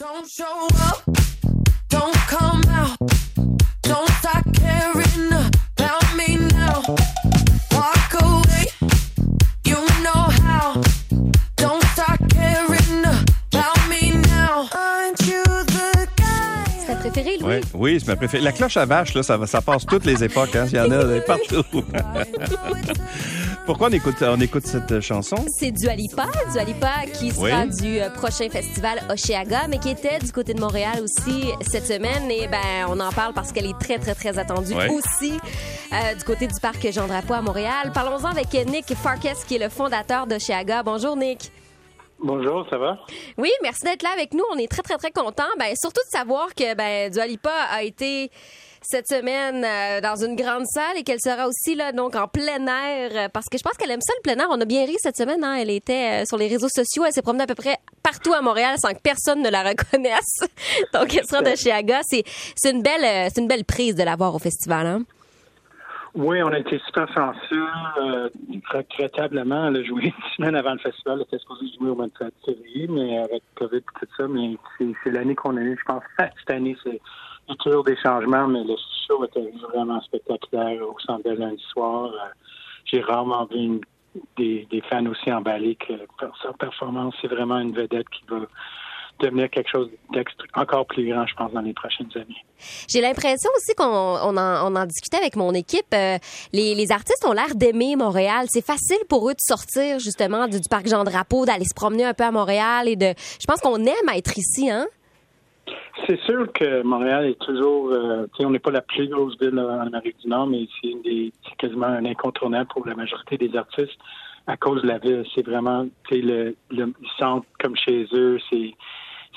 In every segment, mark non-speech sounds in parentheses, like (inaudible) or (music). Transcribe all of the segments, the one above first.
Don't show up, don't come out, don't start caring about me now. Walk away, you know how. Don't start caring about me now. Aren't you the guy? C'est ta préférée, Louis? Oui, oui, c'est ma préférée. La cloche à vache, là, ça, va- ça passe toutes les époques. Hein. Il y en a (laughs) partout. (laughs) Pourquoi on écoute, on écoute cette chanson? C'est Dua Lipa, Dua Lipa qui sera Oui. du euh, prochain festival Oceaga, mais qui était du côté de Montréal aussi cette semaine. Et ben, on en parle parce qu'elle est très, très, très attendue Ouais. aussi euh, du côté du parc Jean Drapeau à Montréal. Parlons-en avec Nick Farkas, qui est le fondateur d'Oceaga. Bonjour, Nick. Bonjour, ça va? Oui, merci d'être là avec nous. On est très, très, très contents. Ben, surtout de savoir que ben, Dua Lipa a été cette semaine euh, dans une grande salle et qu'elle sera aussi là donc en plein air euh, parce que je pense qu'elle aime ça le plein air. On a bien ri cette semaine. Hein? Elle était euh, sur les réseaux sociaux. Elle s'est promenée à peu près partout à Montréal sans que personne ne la (laughs) reconnaisse. donc elle sera de chez Aga. C'est c'est une belle c'est une belle prise de la voir au festival. Hein? Oui, on a été super sensibles. Euh, regrettablement, elle a joué une semaine avant le festival. Elle était supposée jouer au mois de février, mais avec COVID et tout ça, mais c'est l'année qu'on a eu, je pense. (laughs) Cette année, c'est toujours des changements, mais le show était vraiment spectaculaire au Centre Bell lundi soir. Euh, J'ai rarement vu des, fans aussi emballés que sa performance. C'est vraiment une vedette qui va devenir quelque chose encore plus grand, je pense, dans les prochaines années. J'ai l'impression aussi qu'on on en, discutait avec mon équipe. euh, les, les artistes ont l'air d'aimer Montréal. C'est facile pour eux de sortir justement du, du parc Jean Drapeau, d'aller se promener un peu à Montréal et de. Je pense qu'on aime être ici, hein? C'est sûr que Montréal est toujours, euh, on n'est pas la plus grosse ville en Amérique du Nord, mais c'est une des, c'est quasiment un incontournable pour la majorité des artistes à cause de la ville. C'est vraiment, le, le, sentent comme chez eux. C'est,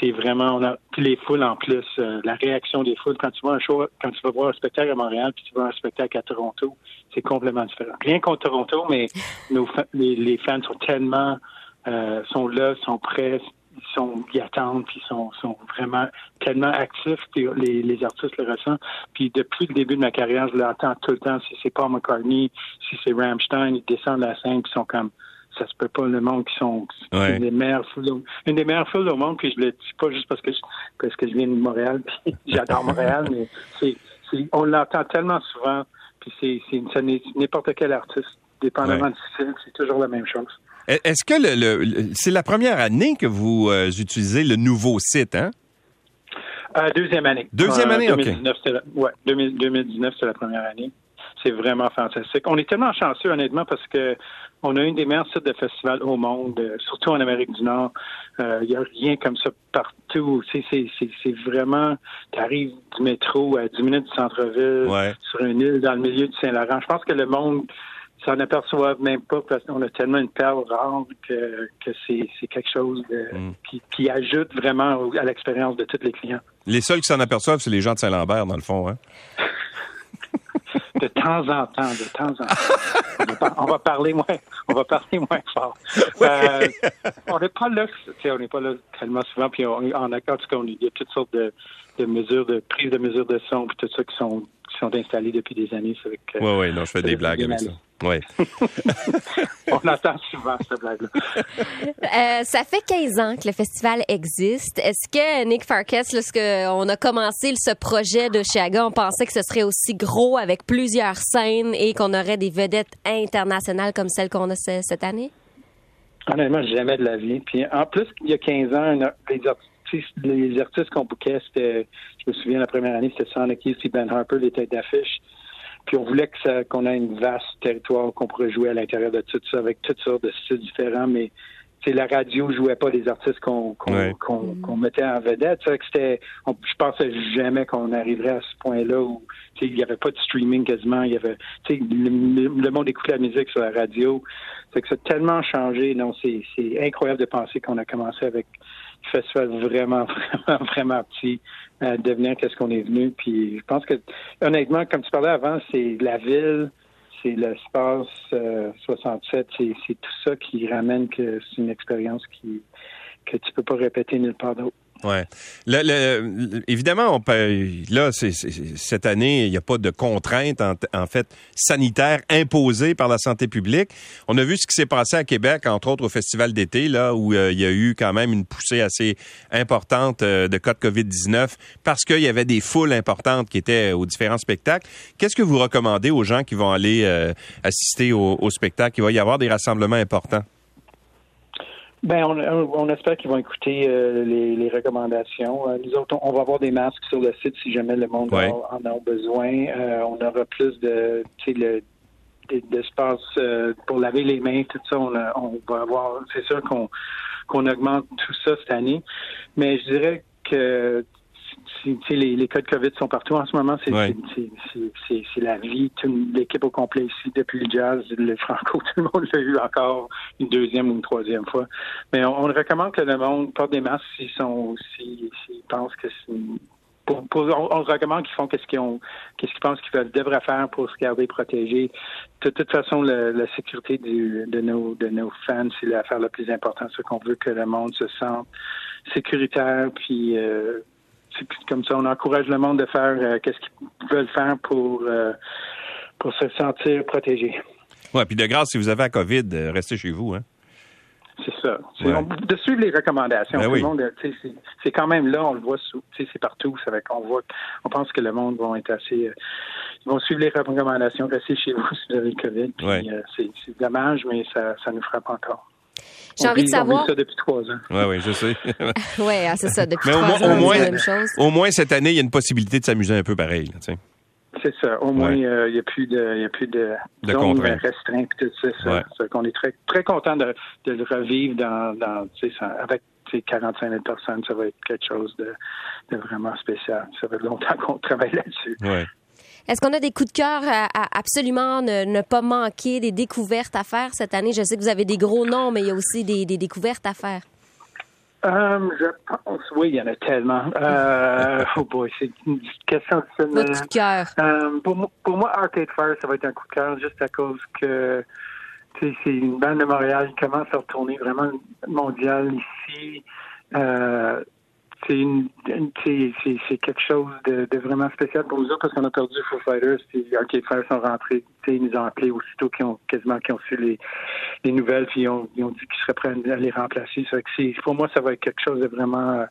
c'est vraiment, on a puis les foules en plus, euh, la réaction des foules quand tu vois un show, quand tu vas voir un spectacle à Montréal puis tu vois un spectacle à Toronto, c'est complètement différent. Rien contre Toronto, mais nos, les, les fans sont tellement, euh, sont là, sont prêts, ils sont, ils attendent, puis ils sont, sont vraiment tellement actifs, les, les artistes le ressentent. Puis depuis le début de ma carrière, je l'entends tout le temps. Si c'est Paul McCartney, si c'est Rammstein, ils descendent la scène, ils sont comme ça se peut pas le monde qui sont Ouais. une des meilleures foules au, une des meilleures foules au monde puis je le dis pas juste parce que je, parce que je viens de Montréal (laughs) j'adore Montréal mais c'est, on l'entend tellement souvent puis c'est n'importe quel artiste dépendamment Ouais. du style c'est toujours la même chose Est-ce que le, le- c'est la première année que vous euh, utilisez le nouveau site, hein? Euh, deuxième année. Deuxième année, OK. 2019, c'est la, ouais, 2000 2019, c'est la première année. C'est vraiment fantastique. On est tellement chanceux, honnêtement, parce que on a une des meilleurs sites de festival au monde, euh, surtout en Amérique du Nord. Euh, Il n'y a rien comme ça partout. C'est, c'est, c'est, c'est vraiment, tu arrives du métro à 10 minutes du centre-ville, Ouais. sur une île dans le milieu du Saint-Laurent. Je pense que le monde s'en aperçoit même pas parce qu'on a tellement une perle rare que, que c'est, quelque chose de- Mm. qui, qui ajoute vraiment à l'expérience de tous les clients. Les seuls qui s'en aperçoivent, c'est les gens de Saint-Lambert, dans le fond, hein? (laughs) De temps en temps, de temps en temps. on, va par- on va parler moins, on va parler moins fort. (laughs) Euh, on n'est pas là, tu sais, on n'est pas là tellement souvent, puis on, en accord, en tout cas, on- il y a toutes sortes de, de mesures, de prise de mesures de son, puis tout ça qui sont, qui sont installées depuis des années. Fait que, Oui, oui, non, je fais des blagues avec ça. Oui. (laughs) On entend souvent cette blague-là. Euh, ça fait 15 ans que le festival existe. Est-ce que Nick Farkas, lorsqu'on a commencé ce projet de Chiaga, on pensait que ce serait aussi gros avec plusieurs scènes et qu'on aurait des vedettes internationales comme celles qu'on a ce- cette année? Honnêtement, jamais de la vie. Puis en plus, il y a 15 ans, les artistes, les artistes qu'on bouquait, c'était, je me souviens, la première année, c'était Sonic Youth et Ben Harper, les têtes d'affiche. Puis on voulait que ça, qu'on ait une vaste territoire qu'on pourrait jouer à l'intérieur de tout ça, avec toutes sortes de styles différents, mais la radio jouait pas les artistes qu'on Ouais. mettait en vedette. C'était, je pensais jamais qu'on arriverait à ce point-là où il y avait pas de streaming quasiment. Il y avait, tu sais, le, le- monde écoute la musique sur la radio. C'est que ça a tellement changé. Non, c'est, c'est incroyable de penser qu'on a commencé avec un festival vraiment, (laughs) vraiment, vraiment petit à devenir qu'est-ce qu'on est venu. Puis je pense que, honnêtement, comme tu parlais avant, c'est la ville, c'est l'espace euh, 67, c'est, c'est tout ça qui ramène que c'est une expérience qui que tu peux pas répéter nulle part d'autre. Ouais. Le- le- évidemment, on peut, là, cette année, il n'y a pas de contraintes, en, en fait, sanitaires imposées par la santé publique. On a vu ce qui s'est passé à Québec, entre autres au Festival d'été, là, où euh, il y a eu quand même une poussée assez importante euh, de cas de COVID-19 parce qu'il y avait des foules importantes qui étaient aux différents spectacles. Qu'est-ce que vous recommandez aux gens qui vont aller euh, assister au, au spectacle? Il va y avoir des rassemblements importants. Ben, on, on espère qu'ils vont écouter euh, les, les recommandations. Euh, nous autres, on, on va avoir des masques sur le site si jamais le monde Ouais. en, en a besoin. Euh, on aura plus de, tu sais, le d'espace euh, pour laver les mains, tout ça. On, a- on va avoir, c'est sûr qu'on qu'on augmente tout ça cette année. Mais je dirais que les, les cas de COVID sont partout en ce moment. C'est Ouais. c'est- c'est- c'est- c'est la vie. L'équipe au complet ici, depuis le jazz, le franco, (laughs) tout le monde l'a eu encore une deuxième ou une troisième fois. Mais on, on recommande que le monde porte des masques s'ils sont s'ils s'ils pensent que c'est pour, pour- on, on recommande qu'ils font qu'est-ce qu'ils ont qu'est-ce qu'ils pensent qu'ils devraient faire pour se garder protégés. De toute façon, le- la sécurité du- de nos de nos fans, c'est l'affaire la plus importante. C'est qu'on veut que le monde se sente sécuritaire, puis euh, comme ça, on encourage le monde de faire euh, qu'est-ce qu'ils veulent faire pour euh, pour se sentir protégé. Ouais, puis de grâce, si vous avez la COVID, euh, restez chez vous, hein. C'est ça. Ouais. on- de suivre les recommandations. Ben oui. c'est- quand même là, on le voit c'est partout. Fait qu'on voit, on pense que le monde va être assez, euh, ils vont suivre les recommandations, rester chez vous (laughs) si vous avez le COVID. Ouais. euh, c'est dommage, mais ça, ça nous frappe encore. J'ai envie de vit- on vit savoir. ça depuis trois ans. Oui, oui, je sais. (laughs) Ouais, ah, c'est ça. Depuis Mais trois ans, au moins- la même chose. Au moins, cette année, il y a une possibilité de s'amuser un peu pareil. là, tu sais. C'est ça. Au moins, Ouais. euh, il n'y a plus de, il y a plus de, De zones contraintes. restreintes, tout ça. ça. Ouais. Ça fait qu'on est très, très content de, de le revivre dans, dans, ça- avec tu sais, 45 000 personnes. Ça va être quelque chose de, de vraiment spécial. Ça fait longtemps (laughs) qu'on travaille là-dessus. Ouais. Est-ce qu'on a des coups de cœur à, à absolument ne, ne pas manquer, des découvertes à faire cette année? Je sais que vous avez des gros noms, mais il y a aussi des, des découvertes à faire. Euh, je pense, oui, il y en a tellement. Euh, (laughs) oh boy, c'est une question de Votre coup de cœur. Euh, pour, moi, pour moi, Arcade Fire, ça va être un coup de cœur juste à cause que c'est une bande de Montréal qui commence à retourner vraiment mondiale ici. Euh, c'est quelque chose de, de vraiment spécial pour nous autres parce qu'on a perdu Foo Fighters puis Arcade sont rentrés. Ils nous ont appelés aussitôt qu'ils ont quasiment qu'ils ont su les, les nouvelles puis ils ont, ils ont dit qu'ils seraient prêts à les remplacer. Ça fait que pour moi, ça va être quelque chose de vraiment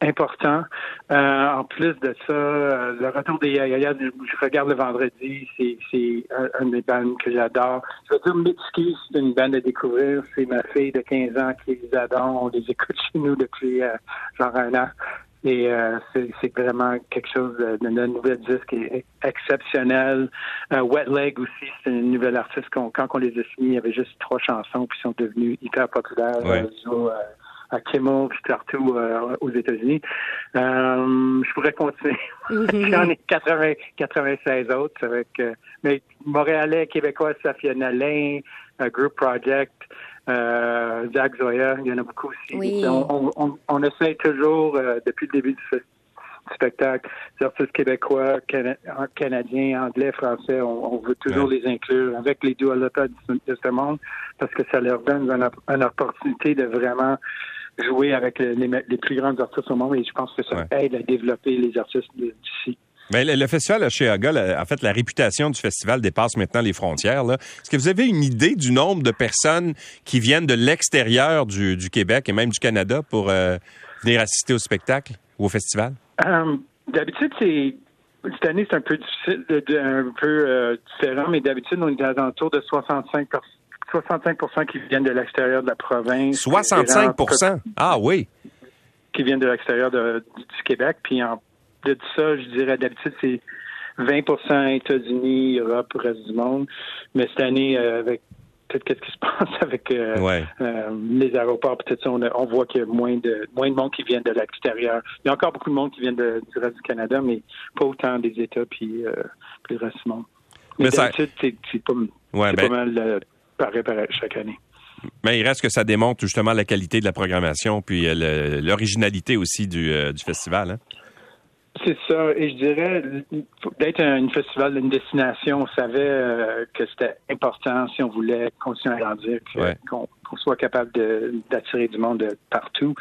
important. Euh, en plus de ça, euh, le retour des Yaya, je regarde le vendredi, c'est un, des bandes que j'adore. Je veux dire, Mitski, c'est une bande à découvrir. C'est ma fille de 15 ans qui les adore. On les écoute chez nous depuis euh, genre un an. Et euh, c'est vraiment quelque chose de, de notre nouvel disque est exceptionnel. Euh, Wet Leg aussi, c'est une nouvelle artiste. qu'on- quand on les a signés, il y avait juste trois chansons ils sont devenus hyper populaires. Ouais. À Kimmel puis partout euh, aux États-Unis. Euh, je pourrais continuer. (laughs) J'en ai 80, 96 autres. Avec, euh, mais Montréalais, Québécois, Safia Nolin, euh, Group Project, euh, Zach Zoya, il y en a beaucoup aussi. Oui. On, on, on, on essaie toujours, euh, depuis le début du spectacle, des artistes québécois, cana- canadiens, anglais, français, on, on veut toujours les inclure avec les dualités de, de ce monde parce que ça leur donne une, une opportunité de vraiment jouer avec les, plus grands artistes au monde et je pense que ça Ouais. aide à développer les artistes d'ici. Mais le, le festival à Cheaga, la- en fait, la réputation du festival dépasse maintenant les frontières. Est-ce que vous avez une idée du nombre de personnes qui viennent de l'extérieur du, du Québec et même du Canada pour euh, venir assister au spectacle ou au festival? Euh, d'habitude, c'est cette année, c'est un peu difficile, de- de- un peu euh, différent, mais d'habitude, on est à l'entour de 65 65% qui viennent de l'extérieur de la province. 65% Ah oui. qui viennent de l'extérieur du Québec. Puis en de ça, je dirais d'habitude, c'est 20% États-Unis, Europe, reste du monde. Mais cette année, euh, avec tout ce qui se (laughs) passe avec euh, Ouais. euh, les aéroports, peut-être ça, on, on voit qu'il y a moins de moins de monde qui vient de l'extérieur. Il y a encore beaucoup de monde qui vient de- du reste du Canada, mais pas autant des États puis, puis le reste du monde. Mais, Mais ça- d'habitude, c'est c'est pas, Ouais, ben- pas mal pareil chaque année. Mais il reste que ça démontre justement la qualité de la programmation puis euh, l'originalité aussi du, euh, du festival. hein. C'est ça. Et je dirais, d'être un festival, une destination, on savait euh, que c'était important si on voulait continuer à grandir, Ouais. qu'on soit capable d'attirer du monde de partout.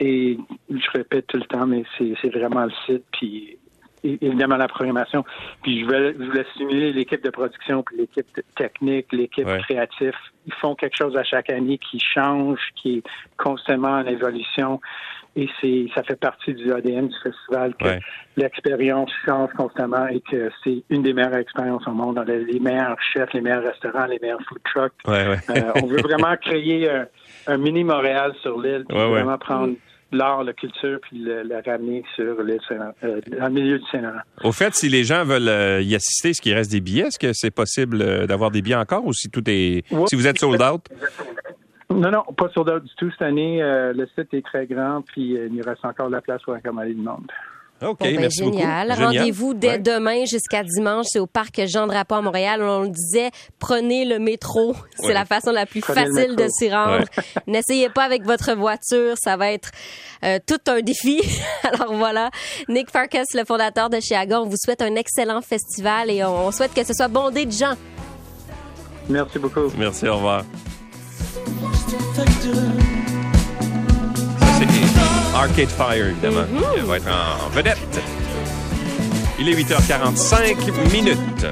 Et je répète tout le temps, mais c'est vraiment le site, puis évidemment la programmation. Puis je voulais, je voulais stimuler l'équipe de production, puis l'équipe technique, l'équipe Ouais. créative. Ils font quelque chose à chaque année qui change, qui est constamment en évolution. Et c'est ça fait partie du ADN du festival que Ouais. l'expérience change constamment et que c'est une des meilleures expériences au monde. On a les meilleurs chefs, les meilleurs restaurants, les meilleurs food trucks. Ouais. Euh, on veut vraiment (laughs) créer un, un mini Montréal sur l'île, vraiment prendre l'art, la culture, puis le, ramener sur euh, dans le milieu du Saint-Laurent. Au fait, si les gens veulent euh, y assister, est-ce qu'il reste des billets? Est-ce que c'est possible euh, d'avoir des billets encore ou si tout est. Si vous êtes sold out? Non, non, pas sur d'autres du tout cette année. Euh, le site est très grand, puis euh, il reste encore de la place pour accommoder le monde. OK, Bon, ben, merci génial. beaucoup. Génial. Rendez-vous dès Ouais. demain jusqu'à dimanche. C'est au parc Jean Drapeau à Montréal. On le disait, prenez le métro. (laughs) C'est Ouais. la façon la plus Prenez facile de s'y rendre. (laughs) N'essayez pas avec votre voiture. Ça va être euh, tout un défi. (laughs) Alors voilà. Nick Farkas, le fondateur de Chiaga, on vous souhaite un excellent festival et on on souhaite que ce soit bondé de gens. Merci beaucoup. Merci, au revoir. Arcade Fire, évidemment, qui va être en vedette. Il est 8h45 minutes.